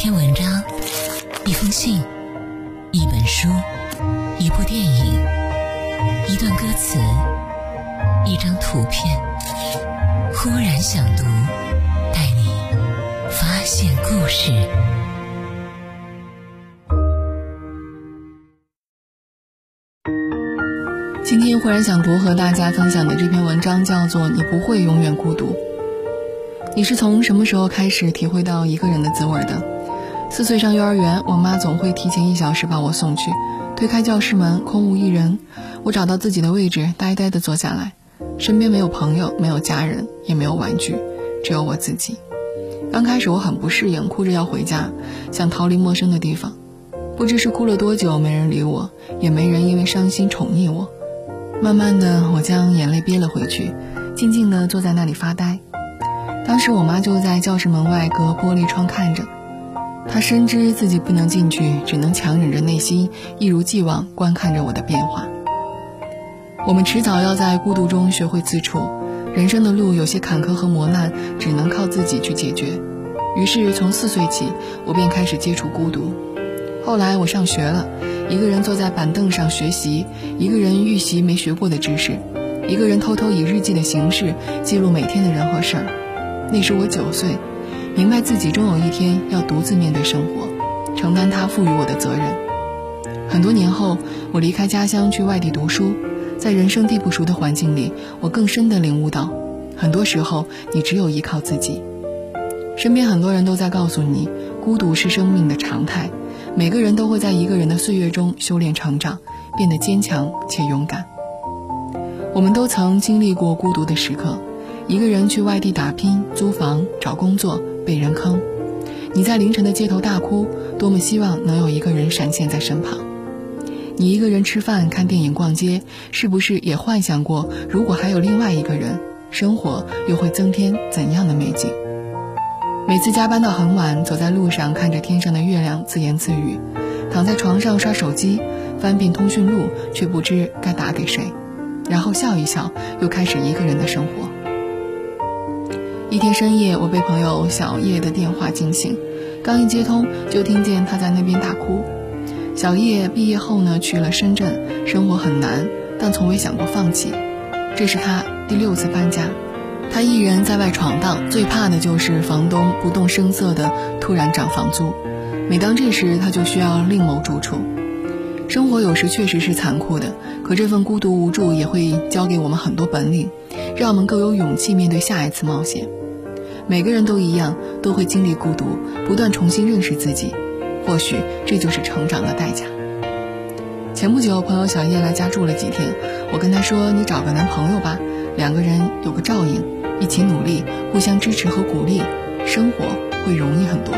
一篇文章，一封信，一本书，一部电影，一段歌词，一张图片。忽然想读，带你发现故事。今天忽然想读和大家分享的这篇文章叫做《你不会永远孤独》。你是从什么时候开始体会到一个人的滋味的？四岁上幼儿园，我妈总会提前一小时把我送去。推开教室门，空无一人，我找到自己的位置，呆呆地坐下来。身边没有朋友，没有家人，也没有玩具，只有我自己。刚开始我很不适应，哭着要回家，想逃离陌生的地方。不知是哭了多久，没人理我，也没人因为伤心宠溺我。慢慢的，我将眼泪憋了回去，静静地坐在那里发呆。当时我妈就在教室门外隔玻璃窗看着，他深知自己不能进去，只能强忍着内心，一如既往观看着我的变化。我们迟早要在孤独中学会自处，人生的路有些坎坷和磨难，只能靠自己去解决。于是从四岁起，我便开始接触孤独。后来我上学了，一个人坐在板凳上学习，一个人预习没学过的知识，一个人偷偷以日记的形式记录每天的人和事儿。那时我九岁，明白自己终有一天要独自面对生活，承担他赋予我的责任。很多年后，我离开家乡去外地读书，在人生地不熟的环境里，我更深的领悟到，很多时候你只有依靠自己。身边很多人都在告诉你，孤独是生命的常态，每个人都会在一个人的岁月中修炼成长，变得坚强且勇敢。我们都曾经历过孤独的时刻。一个人去外地打拼、租房、找工作，被人坑。你在凌晨的街头大哭，多么希望能有一个人闪现在身旁。你一个人吃饭、看电影、逛街，是不是也幻想过，如果还有另外一个人，生活又会增添怎样的美景？每次加班到很晚，走在路上看着天上的月亮，自言自语；躺在床上刷手机，翻遍通讯录，却不知该打给谁，然后笑一笑，又开始一个人的生活。一天深夜，我被朋友小叶的电话惊醒，刚一接通，就听见他在那边大哭。小叶毕业后呢，去了深圳，生活很难，但从未想过放弃。这是他第六次搬家，他一人在外闯荡，最怕的就是房东不动声色的突然涨房租。每当这时，他就需要另谋住处。生活有时确实是残酷的，可这份孤独无助也会教给我们很多本领，让我们更有勇气面对下一次冒险。每个人都一样，都会经历孤独，不断重新认识自己。或许这就是成长的代价。前不久，朋友小叶来家住了几天，我跟他说：“你找个男朋友吧，两个人有个照应，一起努力，互相支持和鼓励，生活会容易很多。”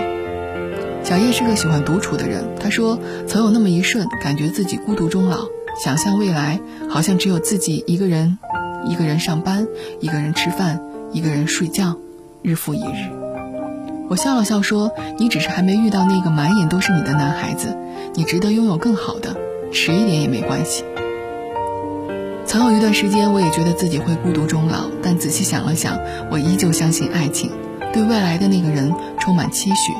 小叶是个喜欢独处的人，他说：“曾有那么一瞬，感觉自己孤独终老，想象未来，好像只有自己一个人，一个人上班，一个人吃饭，一个人睡觉。”日复一日，我笑了笑说：“你只是还没遇到那个满眼都是你的男孩子，你值得拥有更好的，迟一点也没关系。”曾有一段时间，我也觉得自己会孤独终老，但仔细想了想，我依旧相信爱情，对未来的那个人充满期许。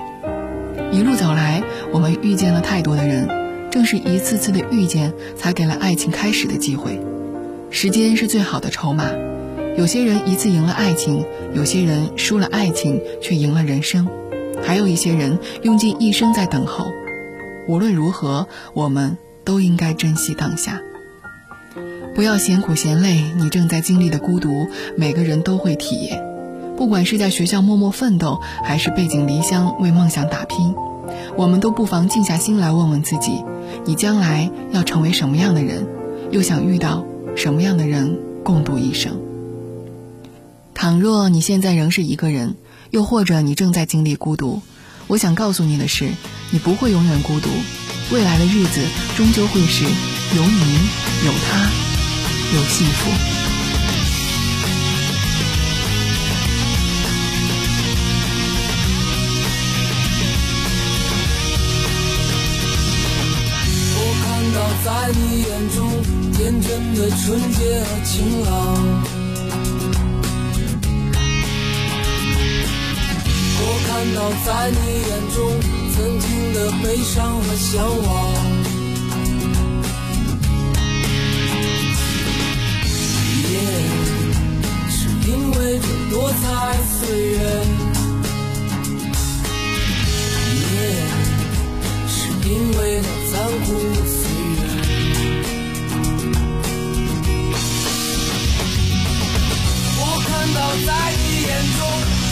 一路走来，我们遇见了太多的人，正是一次次的遇见，才给了爱情开始的机会。时间是最好的筹码。有些人一次赢了爱情，有些人输了爱情却赢了人生，还有一些人用尽一生在等候。无论如何，我们都应该珍惜当下。不要嫌苦嫌累，你正在经历的孤独，每个人都会体验。不管是在学校默默奋斗，还是背井离乡为梦想打拼，我们都不妨静下心来问问自己：你将来要成为什么样的人？又想遇到什么样的人共度一生？倘若你现在仍是一个人，又或者你正在经历孤独，我想告诉你的是，你不会永远孤独。未来的日子终究会是有你、有他、有幸福。我看到在你眼中天真的纯洁和晴朗。看到在你眼中曾经的悲伤和向往。也是因为这多彩岁月，也是因为那残酷岁月。我看到在你眼中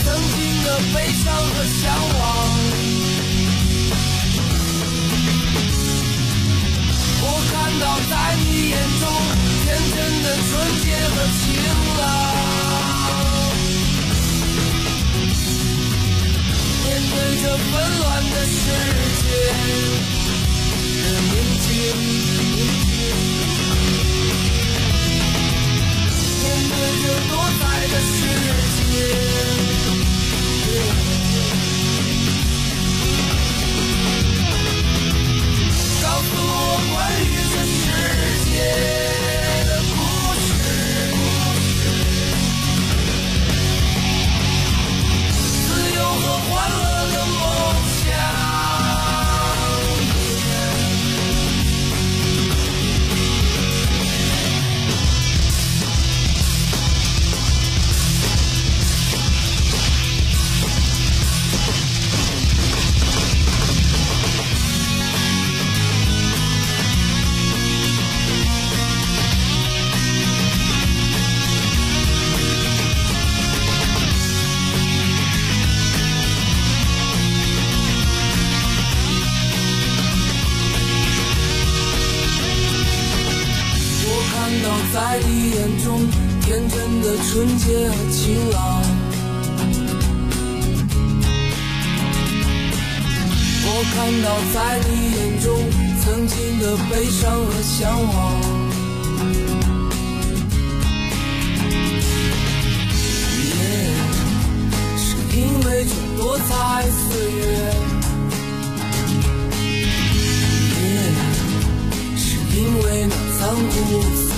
曾经的悲伤和向往。我看到在你眼中天真的纯洁和晴朗。面对这纷乱的世界的宁静，面对这多彩的世界。在你眼中天真的纯洁和晴朗。我看到在你眼中曾经的悲伤和向往。也是因为这多彩岁月。也是因为那残酷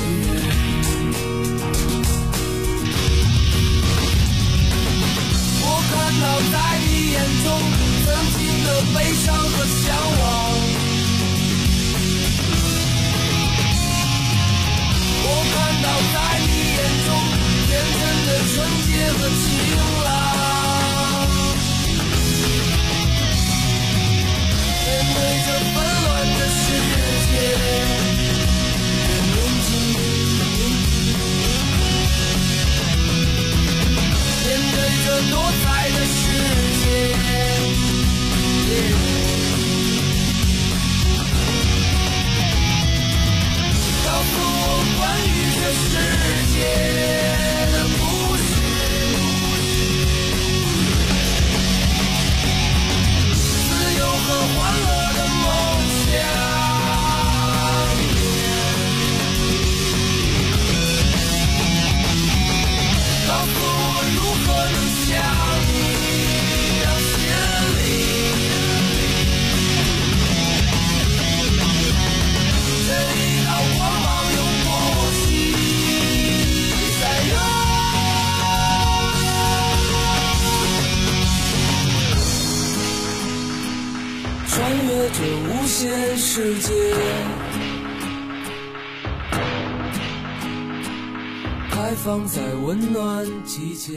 这无限世界，开放在温暖季节。